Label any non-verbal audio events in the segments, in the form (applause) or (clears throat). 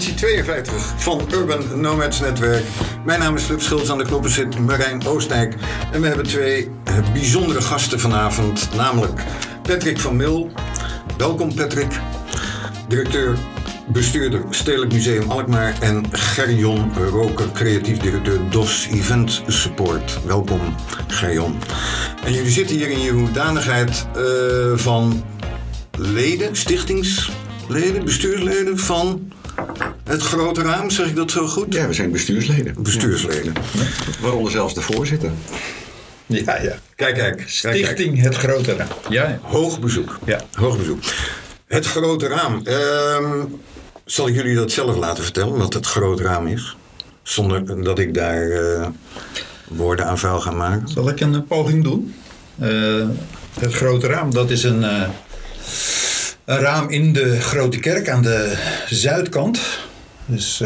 Netwerk. Welkom in editie 52 van Urban Nomads Netwerk. Mijn naam is Flip Schultz, aan de knoppen zit Marijn Oostdijk. En we hebben twee eh, bijzondere gasten vanavond, namelijk Patrick van Mil. Welkom Patrick, directeur bestuurder Stedelijk Museum Alkmaar en Gerjon Roker, creatief directeur DOS Event Support. Welkom Gerjon. En jullie zitten hier in je hoedanigheid eh, van leden, stichtingsleden, bestuursleden van het Grote Raam, zeg ik dat zo goed? Ja, we zijn bestuursleden. Bestuursleden. Waaronder zelfs de voorzitter. Ja, ja. Kijk, kijk. Stichting Het Grote Raam. Ja, ja. Hoog bezoek. Ja. Hoog bezoek. Het Grote Raam. Ehm, zal ik jullie dat zelf laten vertellen, wat het Grote Raam is? Zonder dat ik daar eh, woorden aan vuil ga maken. Zal ik een poging doen? Uh, het Grote Raam, dat is een, uh, een raam in de Grote Kerk aan de zuidkant. Dus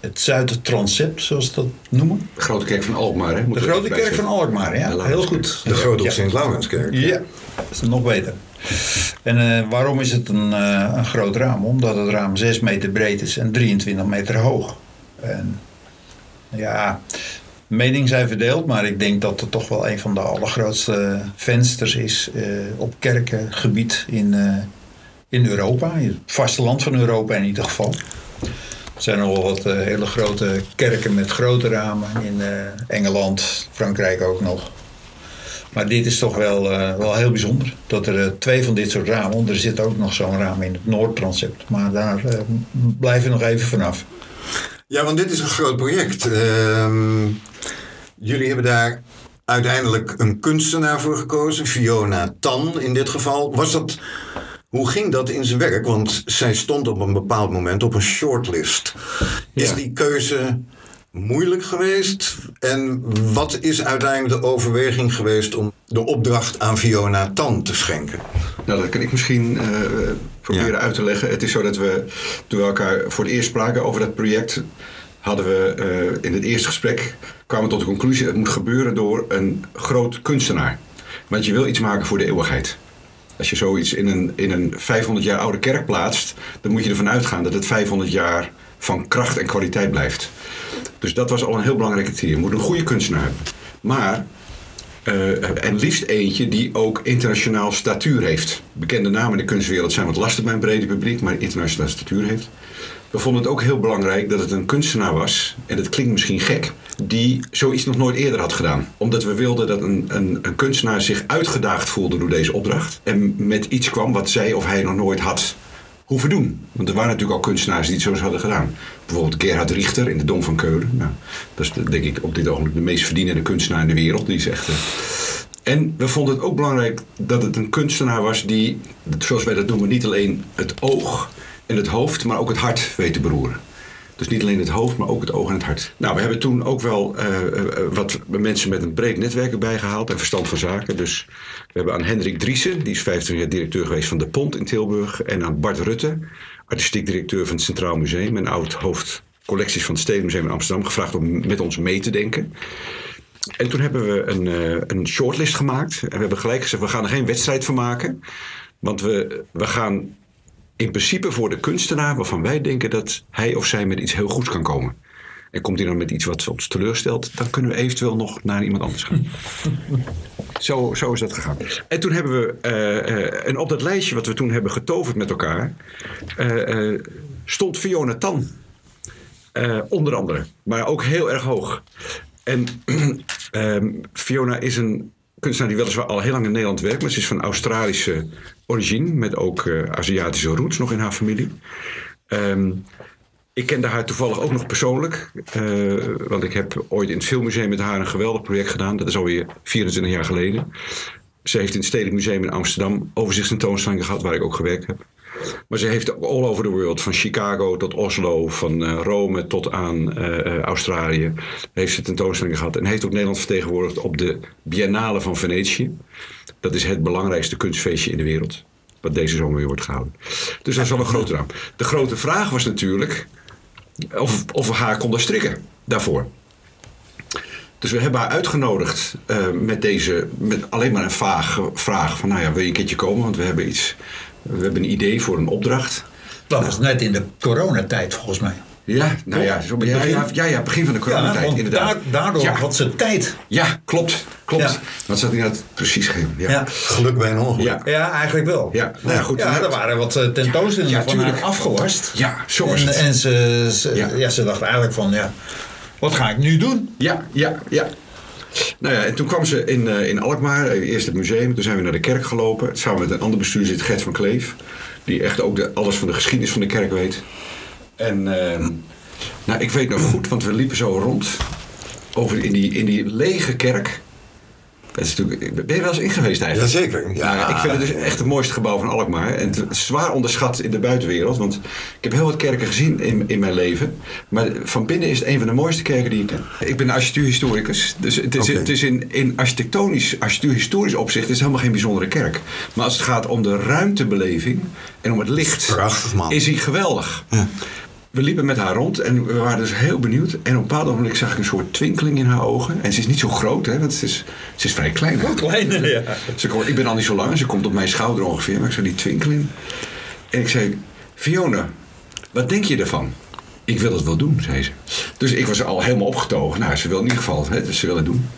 het Zuidtransept, zoals ze dat noemen. De Grote Kerk van Alkmaar, hè? de Grote Kerk van Alkmaar, ja. Heel goed. De Grote ja. Sint-Laurenskerk. Ja, dat is nog beter. En uh, waarom is het een, uh, een groot raam? Omdat het raam 6 meter breed is en 23 meter hoog. En ja, meningen zijn verdeeld, maar ik denk dat het toch wel een van de allergrootste vensters is uh, op kerkengebied in, in Europa. In het vasteland van Europa in ieder geval. Er zijn nog wel wat hele grote kerken met grote ramen in Engeland, Frankrijk ook nog. Maar dit is toch wel, uh, wel heel bijzonder. Dat er twee van dit soort ramen, er zit ook nog zo'n raam in het Noordtransept. Maar daar blijven we nog even vanaf. Ja, want dit is een groot project. Ehm, jullie hebben daar uiteindelijk een kunstenaar voor gekozen, Fiona Tan in dit geval. Was dat, hoe ging dat in zijn werk? Want zij stond op een bepaald moment op een shortlist. Is ja. die keuze moeilijk geweest? En wat is uiteindelijk de overweging geweest om de opdracht aan Fiona Tan te schenken? Nou, dat kan ik misschien uh, proberen ja. uit te leggen. Het is zo dat we, toen we elkaar voor het eerst spraken over dat project, hadden we uh, in het eerste gesprek kwamen tot de conclusie: het moet gebeuren door een groot kunstenaar. Want je wil iets maken voor de eeuwigheid. Als je zoiets in een, in een 500 jaar oude kerk plaatst, dan moet je ervan uitgaan dat het 500 jaar van kracht en kwaliteit blijft. Dus dat was al een heel belangrijk criterium. Je moet een goede kunstenaar hebben. Maar, uh, en liefst eentje die ook internationaal statuur heeft. Bekende namen in de kunstwereld zijn wat lastig bij een brede publiek, maar internationaal statuur heeft. We vonden het ook heel belangrijk dat het een kunstenaar was, en dat klinkt misschien gek, die zoiets nog nooit eerder had gedaan. Omdat we wilden dat een, een, een kunstenaar zich uitgedaagd voelde door deze opdracht. En met iets kwam wat zij of hij nog nooit had hoeven doen. Want er waren natuurlijk al kunstenaars die het zo hadden gedaan. Bijvoorbeeld Gerhard Richter in de Dom van Keulen. Nou, dat is denk ik op dit ogenblik de meest verdienende kunstenaar in de wereld. Die echt... Uh... En we vonden het ook belangrijk dat het een kunstenaar was die, zoals wij dat noemen, niet alleen het oog en het hoofd, maar ook het hart weet te beroeren. Dus niet alleen het hoofd, maar ook het oog en het hart. Nou, we hebben toen ook wel uh, uh, wat mensen met een breed netwerk erbij gehaald en verstand van zaken. Dus we hebben aan Hendrik Driessen, die is 25 jaar directeur geweest van De Pont in Tilburg. En aan Bart Rutte, artistiek directeur van het Centraal Museum en oud hoofd collecties van het Stedenmuseum in Amsterdam, gevraagd om met ons mee te denken. En toen hebben we een, uh, een shortlist gemaakt. En we hebben gelijk gezegd, we gaan er geen wedstrijd van maken. Want we, we gaan in principe voor de kunstenaar waarvan wij denken dat hij of zij met iets heel goeds kan komen. En komt hij dan met iets wat ons teleurstelt, dan kunnen we eventueel nog naar iemand anders gaan. (laughs) zo, zo is dat gegaan. En toen hebben we, uh, uh, en op dat lijstje wat we toen hebben getoverd met elkaar, uh, stond Fiona Tan. onder andere, maar ook heel erg hoog. En um, (clears throat) Fiona is een kunstenaar die weliswaar al heel lang in Nederland werkt, maar ze is van Australische origine, met ook uh, Aziatische roots nog in haar familie. Um, ik kende haar toevallig ook nog persoonlijk, uh, want ik heb ooit in het Filmmuseum met haar een geweldig project gedaan. Dat is alweer 24 jaar geleden. Ze heeft in het Stedelijk Museum in Amsterdam overzichtstentoonstellingen gehad, waar ik ook gewerkt heb. Maar ze heeft all over the world, van Chicago tot Oslo, van uh, Rome tot aan uh, Australië, heeft ze tentoonstellingen gehad. En heeft ook Nederland vertegenwoordigd op de Biennale van Venetië. Dat is het belangrijkste kunstfeestje in de wereld. Wat deze zomer weer wordt gehouden. Dus dat is wel een grote ramp. De grote vraag was natuurlijk of, of we haar konden strikken daarvoor. Dus we hebben haar uitgenodigd met deze, met alleen maar een vage vraag van, nou ja, wil je een keertje komen? Want we hebben iets, we hebben een idee voor een opdracht. Dat was net in de coronatijd volgens mij. Ja, nou ja, zo, ja, ja, ja, ja, begin van de coronatijd, want inderdaad. daar- daardoor ja. had ze tijd. Ja, klopt, klopt. Ja. Wat zat hij nou precies gegeven? Ja. Ja. Geluk bij een ongeluk. Ja. Ja, eigenlijk wel. Ja, nou ja, goed. Ja, dan- er waren wat eh, tentoonstellingen Ja, van haar afgelast. Ja, zo was en, het. En ze, ze, Ja. ja. ze dacht eigenlijk van, ja, wat ga ik nu doen? Ja, ja, ja. Nou ja, en toen kwam ze in, eh, in Alkmaar, eh, eerst het museum, toen zijn we naar de kerk gelopen. Samen met een ander bestuurslid, Gert van Kleef, die echt ook de, alles van de geschiedenis van de kerk weet. En ehm, nou, ik weet nog goed, want we liepen zo rond over in die, in die lege kerk. Is natuurlijk, ben je wel eens in geweest eigenlijk? Jazeker. Ja. Nou, ik vind het dus echt het mooiste gebouw van Alkmaar. En het is zwaar onderschat in de buitenwereld. Want ik heb heel wat kerken gezien in, in mijn leven. Maar van binnen is het een van de mooiste kerken die ik ken. Ik ben architectuurhistoricus. Dus het is, het is in, in architectonisch, architectuurhistorisch opzicht is het helemaal geen bijzondere kerk. Maar als het gaat om de ruimtebeleving en om het licht, Prachtig, man. is hij geweldig. We liepen met haar rond en we waren dus heel benieuwd. En op een bepaald moment zag ik een soort twinkeling in haar ogen. En ze is niet zo groot, hè, want ze is, ze is vrij klein. hè. Kleine, ja. Ze komt, ik ben al niet zo lang en ze komt op mijn schouder ongeveer. Maar ik zag die twinkeling. En ik zei, Fiona, wat denk je ervan? Ik wil het wel doen, zei ze. Dus ik was al helemaal opgetogen. Nou, ze wil in ieder geval, hè, dus ze wil het doen.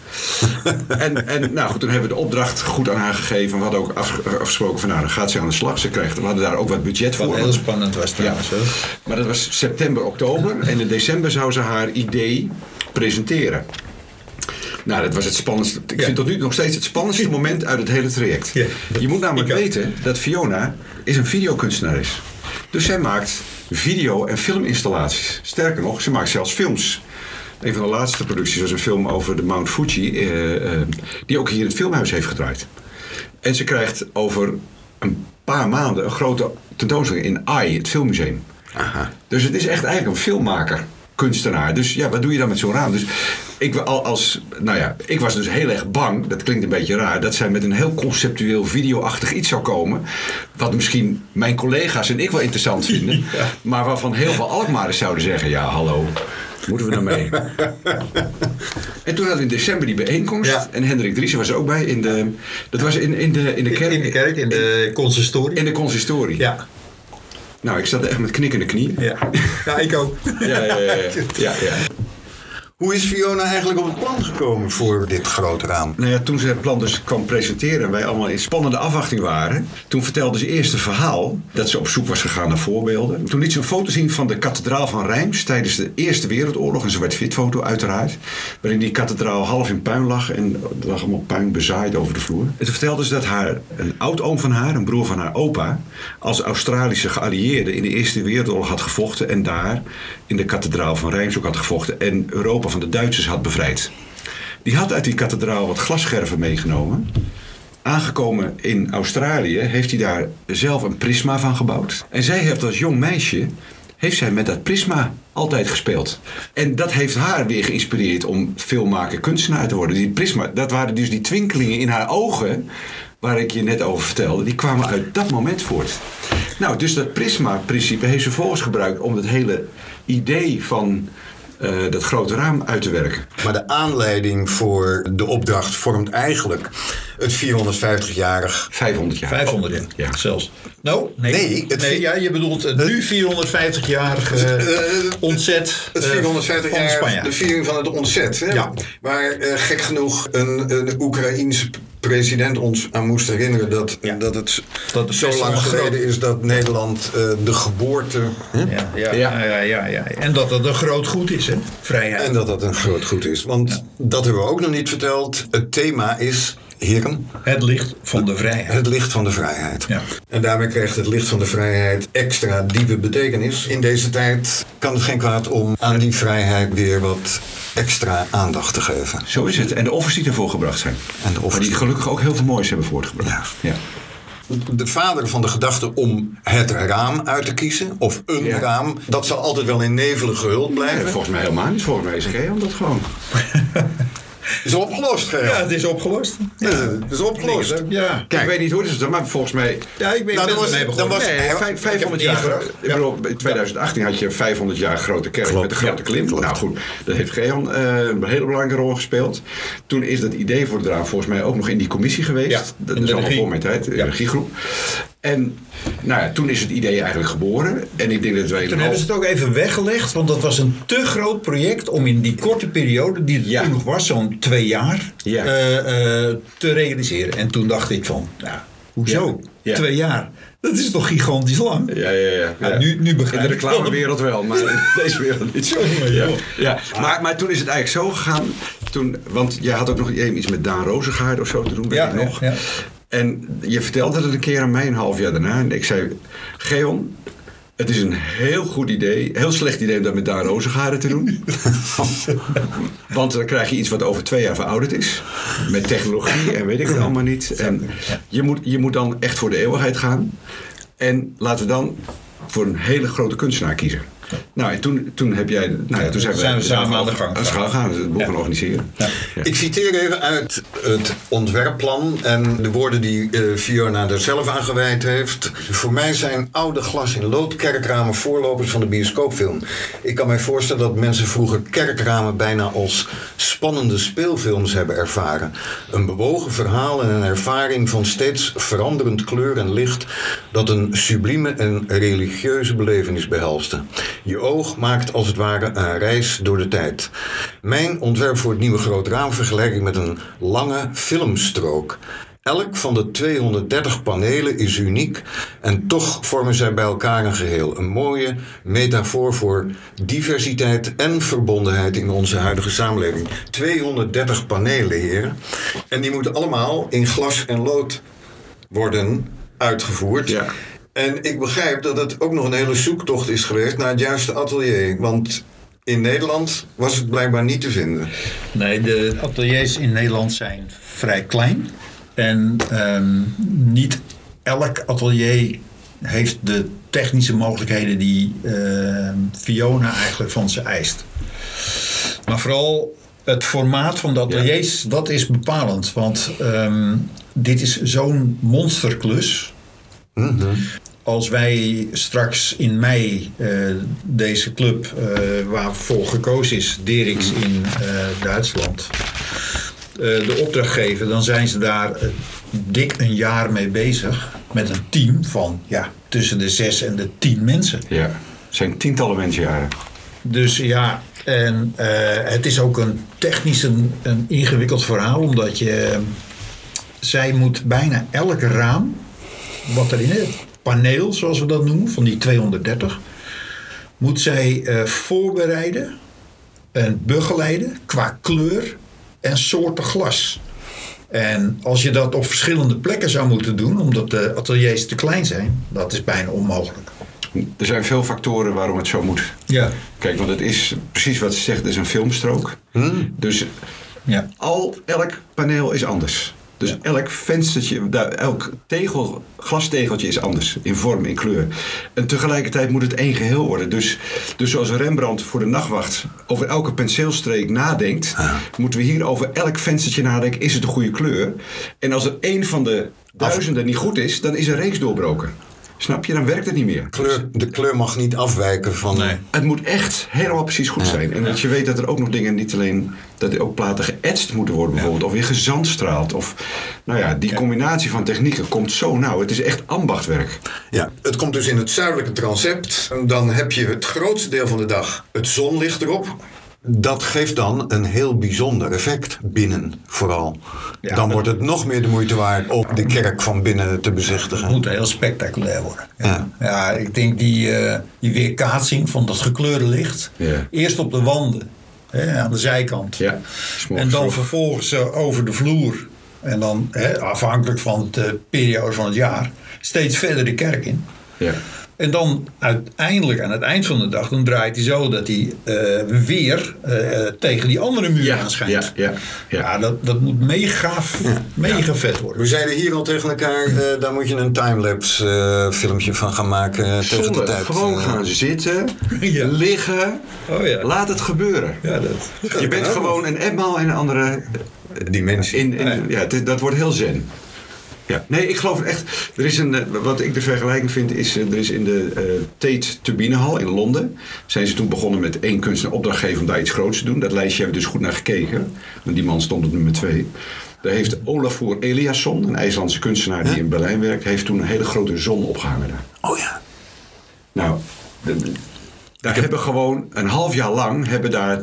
(laughs) en, en nou goed, toen hebben we de opdracht goed aan haar gegeven. We hadden ook afge- afgesproken van, nou, dan gaat ze aan de slag. Ze krijgt, we hadden daar ook wat budget Wat voor. heel spannend was Ja, trouwens. hoor. maar dat was september, oktober. En in december zou ze haar idee presenteren. Nou, dat was het spannendste. Ik Ja. vind tot nu nog steeds het spannendste (laughs) moment uit het hele traject. Ja. Je moet namelijk weten dat Fiona is een videokunstenares. Dus zij maakt video- en filminstallaties. Sterker nog, ze maakt zelfs films. Een van de laatste producties was een film over de Mount Fuji, eh, eh, die ook hier in het filmhuis heeft gedraaid. En ze krijgt over een paar maanden een grote tentoonstelling in AI, het filmmuseum. Aha. Dus het is echt eigenlijk een filmmaker, kunstenaar. Dus ja, wat doe je dan met zo'n raam? Dus ik, als, nou ja, ik was dus heel erg bang, dat klinkt een beetje raar, dat zij met een heel conceptueel videoachtig iets zou komen. Wat misschien mijn collega's en ik wel interessant vinden. (laughs) Maar waarvan heel veel Alkmaarders zouden zeggen: ja, hallo. Moeten we nou mee? (laughs) en toen hadden we in december die bijeenkomst. Ja. En Hendrik Driessen was er ook bij. In de, dat was in, in, de, in de kerk. In de kerk, in de consistorie. In de consistorie. Ja. Nou, ik zat echt met knikkende knieën. Ja. ja, ik ook. Ja, ja, ja. ja. (laughs) ja, ja. Hoe is Fiona eigenlijk op het plan gekomen voor dit grote raam? Nou ja, toen ze het plan dus kwam presenteren en wij allemaal in spannende afwachting waren, toen vertelde ze eerst een verhaal dat ze op zoek was gegaan naar voorbeelden. Toen liet ze een foto zien van de kathedraal van Reims tijdens de Eerste Wereldoorlog, een zwart-wit foto uiteraard, waarin die kathedraal half in puin lag en er lag allemaal puin bezaaid over de vloer. En toen vertelde ze dat haar, een oud-oom van haar, een broer van haar opa, als Australische geallieerde in de Eerste Wereldoorlog had gevochten en daar in de kathedraal van Reims ook had gevochten en Europa van de Duitsers had bevrijd. Die had uit die kathedraal wat glasscherven meegenomen. Aangekomen in Australië heeft hij daar zelf een prisma van gebouwd. En zij heeft als jong meisje heeft zij met dat prisma altijd gespeeld. En dat heeft haar weer geïnspireerd om filmmaker, kunstenaar te worden. Die prisma, dat waren dus die twinkelingen in haar ogen waar ik je net over vertelde, die kwamen uit dat moment voort. Nou, dus dat prisma-principe heeft ze vervolgens gebruikt om het hele idee van eh, dat grote raam uit te werken. Maar de aanleiding voor de opdracht vormt eigenlijk het 450-jarig 500 jaar. 500 jaar, Ja. zelfs. Nou, nee. Nee, het nee vi- ja, je bedoelt het nu 450-jarig Eh, ontzet Het eh, 450 van jaar, Spanje. de viering van het ontzet. Hè? Ja. Waar eh, gek genoeg een, een Oekraïense president ons aan moest herinneren dat, Ja. dat het Dat zo lang geleden is dat Nederland eh, de geboorte. Hè? Ja, ja, Ja. ja. Ja, ja, En dat het een groot goed is, hè? Vrijheid. En dat dat een groot goed is. Want dat hebben we ook nog niet verteld. Het thema is, heren, Het licht van de vrijheid. het licht van de vrijheid. Ja. En daarmee krijgt het licht van de vrijheid extra diepe betekenis. In deze tijd kan het geen kwaad om aan die vrijheid weer wat extra aandacht te geven. Zo is het. En de offers die ervoor gebracht zijn. En de offers Maar die gelukkig ook heel veel moois hebben voortgebracht. Ja. De vader van de gedachte om het raam uit te kiezen, of een Ja. raam, dat zal altijd wel in nevelen gehuld blijven. volgens mij helemaal niet. Volgens mij is Geon dat gewoon. (laughs) Is opgelost, Gerard. ja, het is opgelost. Ja, het is opgelost. Ja. Kijk, ik weet niet hoe het is, maar volgens mij... Ja, ik ben, Nou, was- dan begonnen. was- Nee, Ja, vijf- 500 ik heb jaar. Ik bedoel, in 2018 had je 500 jaar grote kerk Klopt, met een grote klim. Nou goed, dat heeft Geon eh, een hele belangrijke rol gespeeld. Toen is dat idee voor het raam volgens mij ook nog in die commissie geweest. Dat is de allemaal voor mijn tijd, de regiegroep. En nou ja, toen is het idee eigenlijk geboren. En ik denk dat wij... Toen hebben ze het ook even weggelegd, want dat was een te groot project om in die korte periode, die er Ja. toen nog was, zo'n twee jaar, Ja. eh, eh, te realiseren. En toen dacht ik van, nou, hoezo? Twee jaar? Dat is toch gigantisch lang? Ja, ja, ja. Ja, nu- nu begrijp In de reclamewereld wel, maar in (laughs) deze wereld niet. Ja. joh. Ja. Maar, maar toen is het eigenlijk zo gegaan. Toen, want jij had ook nog iets met Daan Rozengaard of zo te doen, weet Ja, ik nog. ja. En je vertelde het een keer aan mij een half jaar daarna. En ik zei, Geon, het is een heel goed idee, heel slecht idee om dat met Daan Rozengaard te doen. (laughs) Want dan krijg je iets wat over twee jaar verouderd is. Met technologie en weet ik het allemaal niet. En je moet, je moet dan echt voor de eeuwigheid gaan. En laten we dan voor een hele grote kunstenaar kiezen. Nou, en toen, toen heb jij... Nou ja, toen zijn we, Zijn we samen aan de gang Aan de gang gegaan. gaan, het boek gaan organiseren. Ja. Ik citeer even uit het ontwerpplan en de woorden die eh, Fiona er zelf aan gewijd heeft. Voor mij zijn oude glas in lood kerkramen voorlopers van de bioscoopfilm. Ik kan mij voorstellen dat mensen vroeger kerkramen bijna als spannende speelfilms hebben ervaren. Een bewogen verhaal en een ervaring van steeds veranderend kleur en licht dat een sublieme en religieuze belevenis behelste. Je oog maakt als het ware een reis door de tijd. Mijn ontwerp voor het nieuwe groot raam vergelijk met een lange filmstrook. Elk van de 230 panelen is uniek en toch vormen zij bij elkaar een geheel. Een mooie metafoor voor diversiteit en verbondenheid in onze huidige samenleving. 230 panelen, heren. En die moeten allemaal in glas en lood worden uitgevoerd. Ja. En ik begrijp dat het ook nog een hele zoektocht is geweest naar het juiste atelier. Want in Nederland was het blijkbaar niet te vinden. Nee, de ateliers in Nederland zijn vrij klein. En ehm, niet elk atelier heeft de technische mogelijkheden die ehm, Fiona eigenlijk van ze eist. Maar vooral het formaat van de ateliers, dat is bepalend. Want ehm, dit is zo'n monsterklus. Als wij straks in mei eh, deze club eh, waarvoor gekozen is, Derix in eh, Duitsland, de opdracht geven, dan zijn ze daar dik een jaar mee bezig met een team van ja, tussen de zes en de tien mensen. Ja. Het zijn tientallen mensenjaren. Dus ja, en het is ook een technisch een, een ingewikkeld verhaal, omdat je. zij moet bijna elk raam, wat er in het paneel, zoals we dat noemen, van die 230, moet zij eh, voorbereiden en begeleiden qua kleur en soorten glas. En als je dat op verschillende plekken zou moeten doen, omdat de ateliers te klein zijn, dat is bijna onmogelijk. Er zijn veel factoren waarom het zo moet. Ja. Kijk, want het is precies wat ze zegt, het is een filmstrook. Dus Ja. al, elk paneel is anders. Dus elk venstertje, elk tegel, glastegeltje is anders. In vorm, in kleur. En tegelijkertijd moet het één geheel worden. Dus, dus zoals Rembrandt voor de nachtwacht over elke penseelstreek nadenkt... moeten we hier over elk venstertje nadenken. Is het een goede kleur? En als er één van de duizenden niet goed is, dan is een reeks doorbroken. Snap je? Dan werkt het niet meer. Kleur, de kleur mag niet afwijken van. Nee. Het moet echt helemaal precies goed zijn. En dat je weet dat er ook nog dingen niet alleen... dat er ook platen geëtst moeten worden bijvoorbeeld. Of weer gezandstraald. Of, nou ja, die combinatie van technieken komt zo nauw. Het is echt ambachtwerk. Ja, het komt dus in het zuidelijke transept. En Dan heb je het grootste deel van de dag het zonlicht erop. Dat geeft dan een heel bijzonder effect binnen, vooral. Ja, dan wordt het nog meer de moeite waard om de kerk van binnen te Het bezichtigen. moet heel spectaculair worden. Ja, Ja. ja ik denk die, eh, die weerkaatsing van dat gekleurde licht. Ja. Eerst op de wanden, hè, aan de zijkant. Ja. en dan vervolgens eh, over de vloer. En dan, hè, afhankelijk van de periode van het jaar, steeds verder de kerk in. Ja. En dan uiteindelijk aan het eind van de dag, dan draait hij zo dat hij eh, weer eh, tegen die andere muur Ja, aanschijnt. ja, ja, ja. Ja, dat, dat moet mega, mega vet worden. We zeiden hier al tegen elkaar, eh, daar moet je een timelapse eh filmpje van gaan maken eh, tegen de tijd. Gewoon eh. gaan zitten, (laughs) Ja. liggen. Oh ja. Laat het gebeuren. Ja, dat. Je bent gewoon een etmaal in een andere... dimensie. In, in, ja, dat wordt heel zen. Ja, nee, ik geloof echt. Er is een, eh, wat ik de vergelijking vind, is eh, er is in de eh, Tate Turbinehal in Londen. zijn ze toen begonnen met één kunstenaar opdracht geven om daar iets groots te doen. Dat lijstje hebben we dus goed naar gekeken. Want die man stond op nummer twee. Daar heeft Olafur Eliasson, een IJslandse kunstenaar die in Berlijn werkt, heeft toen een hele grote zon opgehangen daar. Oh ja. Nou, de- de- daar hebben gewoon een half jaar lang hebben daar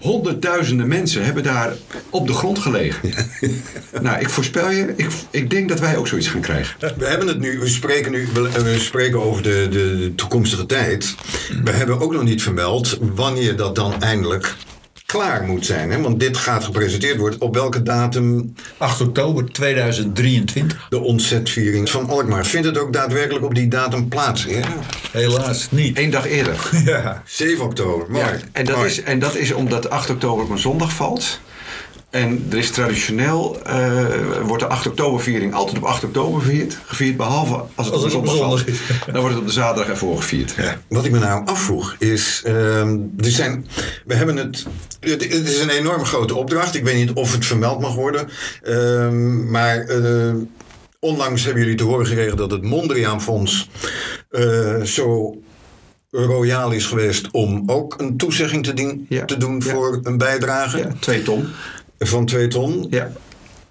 honderdduizenden mensen hebben daar op de grond gelegen. Nou, ik voorspel je, ik, ik denk dat wij ook zoiets gaan krijgen. We hebben het nu, we spreken nu we, we spreken over de, de toekomstige tijd. We hebben ook nog niet vermeld wanneer dat dan eindelijk klaar moet zijn. Hè? Want dit gaat gepresenteerd worden op welke datum 8 oktober 2023. de ontzetviering van Alkmaar. Vindt het ook daadwerkelijk op die datum plaats? Ja? Helaas niet. Eén dag eerder. (laughs) Ja. 7 oktober, mooi. Ja, en, dat Mooi. is, en dat is omdat 8 oktober op een zondag valt. En er is traditioneel, eh, wordt de 8 oktoberviering altijd op 8 oktober gevierd. gevierd behalve als het Als op het op zondag is. Dan wordt het op de zaterdag ervoor gevierd. Wat ik me nou afvroeg is, ehm, er zijn, we hebben het, het, het is een enorm grote opdracht. Ik weet niet of het vermeld mag worden, Ehm, maar eh, onlangs hebben jullie te horen gekregen dat het Mondriaan Fonds eh, zo royaal is geweest om ook een toezegging te, dien- Ja, te doen ja. voor een bijdrage Ja, twee ton. Van 2 ton. Ja,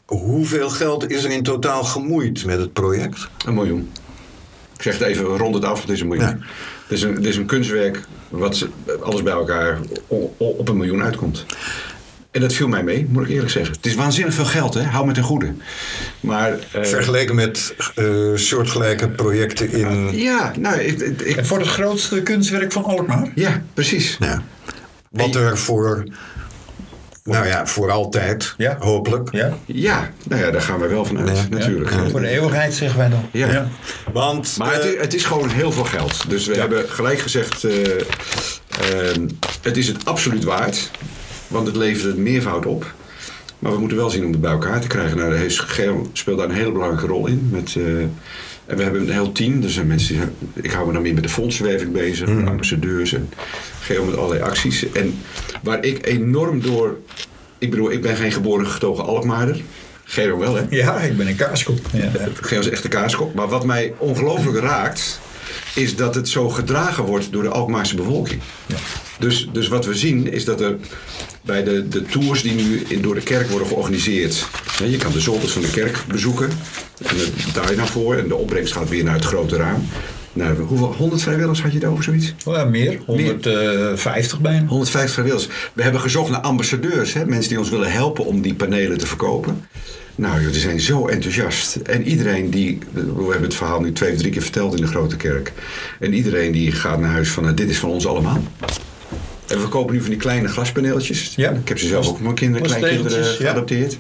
Hoeveel geld is er in totaal gemoeid met het project? een miljoen. Ik zeg het even, rond het af, het is een miljoen. Ja. Het, is een, het is een kunstwerk wat alles bij elkaar op een miljoen uitkomt. En dat viel mij mee, moet ik eerlijk zeggen. Het is waanzinnig veel geld, hè? Hou me ten goede. Maar... eh, Vergeleken met eh, soortgelijke projecten in... ja, nou, ik, ik, ik- En voor het grootste kunstwerk van Alkmaar? ja, precies. Ja. Wat er voor, nou ja, voor altijd, Ja. hopelijk. Ja. Ja, nou ja, daar gaan we wel van uit, Ja. natuurlijk. Ja. Voor de eeuwigheid zeggen wij dan. Ja. Want Maar het eh, is, het is gewoon heel veel geld. Dus we hebben gelijk gezegd, eh, ehm, het is het absoluut waard. Want het levert het meervoud op. Maar we moeten wel zien om het bij elkaar te krijgen. Nou, de speelt daar een hele belangrijke rol in. Met, eh, en we hebben een heel team. Er zijn mensen die, ik hou me dan meer met de fondsenwerving bezig. Met ambassadeurs en Geo met allerlei acties. En waar ik enorm door... Ik bedoel, ik ben geen geboren getogen Alkmaarder. Gero wel, hè? Ja, ik ben een kaaskop. Ja. Geen als echte kaaskop. Maar wat mij ongelooflijk raakt, is dat het zo gedragen wordt door de Alkmaarse bevolking. Dus, dus wat we zien is dat er bij de, de tours die nu in, door de kerk worden georganiseerd. hè, je kan de zolders van de kerk bezoeken. En daar je naar voor. En de opbrengst gaat weer naar het grote raam. Nou, hoeveel, 100 vrijwilligers had je het over zoiets? Oh ja, meer. 150 bijna. 150 vrijwilligers. We hebben gezocht naar ambassadeurs, hè? mensen die ons willen helpen om die panelen te verkopen. Nou, joh, die zijn zo enthousiast. En iedereen die, we hebben het verhaal nu twee of drie keer verteld in de grote kerk. En iedereen die gaat naar huis van, nou, dit is van ons allemaal. En we kopen nu van die kleine glaspaneeltjes. Ja. Ik heb ze zelf ook met mijn kinderen, kleinkinderen ja. geadopteerd.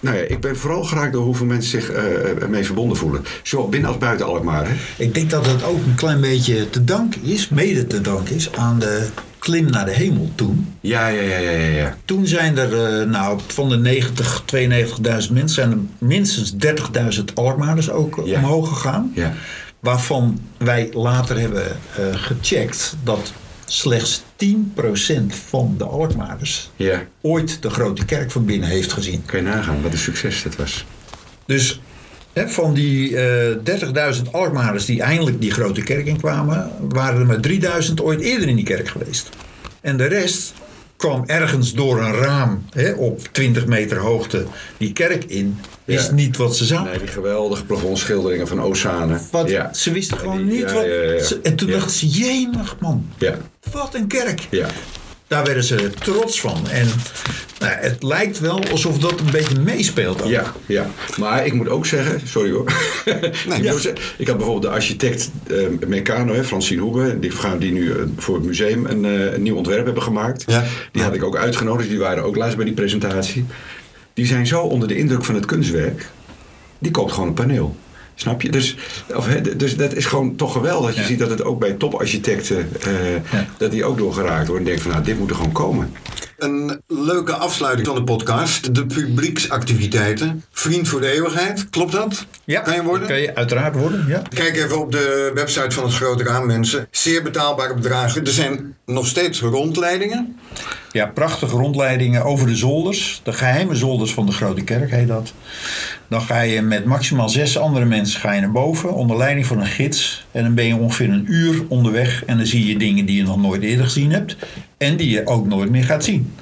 Nou ja, ik ben vooral geraakt door hoeveel mensen zich eh, ermee verbonden voelen. Zowel binnen als buiten Alkmaar. Hè? Ik denk dat het ook een klein beetje te dank is, mede te dank is, aan de klim naar de hemel toen. Ja, ja, ja, ja, ja. Toen zijn er, eh, nou, van de 90, 92.000 mensen, zijn er minstens 30.000 Alkmaarders ook Ja. omhoog gegaan. ja. Waarvan wij later hebben eh, gecheckt dat slechts 10% van de Alkmaarders ja. ooit de grote kerk van binnen heeft gezien. Kan je nagaan wat een succes dat was. Dus hè, van die eh 30.000 Alkmaarders die eindelijk die grote kerk in kwamen, waren er maar 3.000 ooit eerder in die kerk geweest. En de rest kwam ergens door een raam hè, op 20 meter hoogte die kerk in. Is Ja. niet wat ze zagen. Nee, die geweldige plafondschilderingen van Ozane. Wat, ja. Ze wisten gewoon die- niet ja, wat. ze- en toen dachten ze: jemig man, Ja, wat een kerk. Daar werden ze trots van. En nou, het lijkt wel alsof dat een beetje meespeelt. ook. Ja, ja. Maar ik moet ook zeggen, sorry hoor. (laughs) Ja. zeggen, ik had bijvoorbeeld de architect eh Meccano, hè, Francine Hoebe, die, gaan- die nu eh, voor het museum een, eh, een nieuw ontwerp hebben gemaakt. Ja. Die had ik ook uitgenodigd, die waren ook laatst bij die presentatie. Die zijn zo onder de indruk van het kunstwerk, die koopt gewoon een paneel. Snap je? Dus, of, hè, dus dat is gewoon toch geweldig. Dat je Ja. ziet dat het ook bij toparchitecten, eh, Ja. dat die ook door geraakt worden. En denken van, nou, dit moet er gewoon komen. Een leuke afsluiting van de podcast. De publieksactiviteiten. Vriend voor de eeuwigheid. Klopt dat? Ja, Kan je worden? Kan je uiteraard worden, ja. Kijk even op de website van het Grote Raam, mensen. Zeer betaalbare bedragen. Er zijn nog steeds rondleidingen. Ja, prachtige rondleidingen over de zolders. De geheime zolders van de Grote Kerk heet dat. Dan ga je met maximaal zes andere mensen ga je naar boven. Onder leiding van een gids. En dan ben je ongeveer een uur onderweg. En dan zie je dingen die je nog nooit eerder gezien hebt. En die je ook nooit meer gaat zien.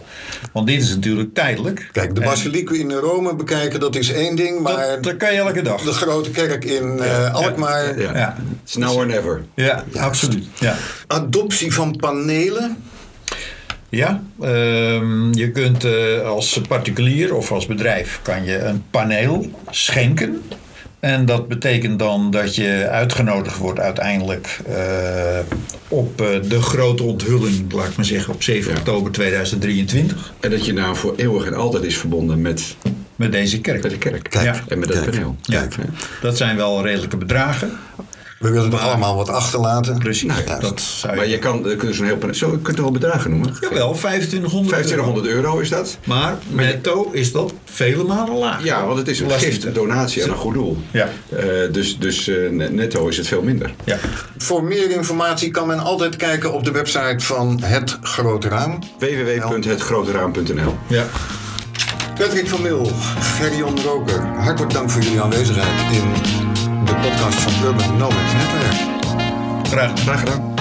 Want dit is natuurlijk tijdelijk. Kijk, de basiliek in Rome bekijken, dat is één ding. Maar Dat, dat kan je elke dag. de grote kerk in eh, Alkmaar. Ja. Ja. It's now or never. Ja, absoluut. Ja. Adoptie van panelen. Ja, ehm, je kunt eh, als particulier of als bedrijf kan je een paneel schenken. En dat betekent dan dat je uitgenodigd wordt uiteindelijk eh, op eh, de grote onthulling, laat ik maar zeggen, op 7 Ja. oktober 2023 En dat je nou voor eeuwig en altijd is verbonden met, met deze kerk. met de kerk. Kijk, Ja. En met dat paneel. Ja. Ja. Dat zijn wel redelijke bedragen. We willen toch allemaal wat achterlaten. Precies. Nou ja, dat zou je... Maar je kan, je kunt zo'n heel. Zo, je kunt er wel bedragen noemen. Jawel, 2500 euro. 2500 euro is dat. Maar netto is dat vele malen lager. Ja, want het is een gift, een donatie aan een goed doel. Ja. Eh, dus dus eh, netto is het veel minder. Ja. Voor meer informatie kan men altijd kijken op de website van Het Grote Raam. www.hetgroteraam.nl ja. Patrick van Mil, Gerjon Roker, hartelijk dank voor jullie aanwezigheid in de podcast van Urban Nomads Netwerk. Graag. Graag gedaan.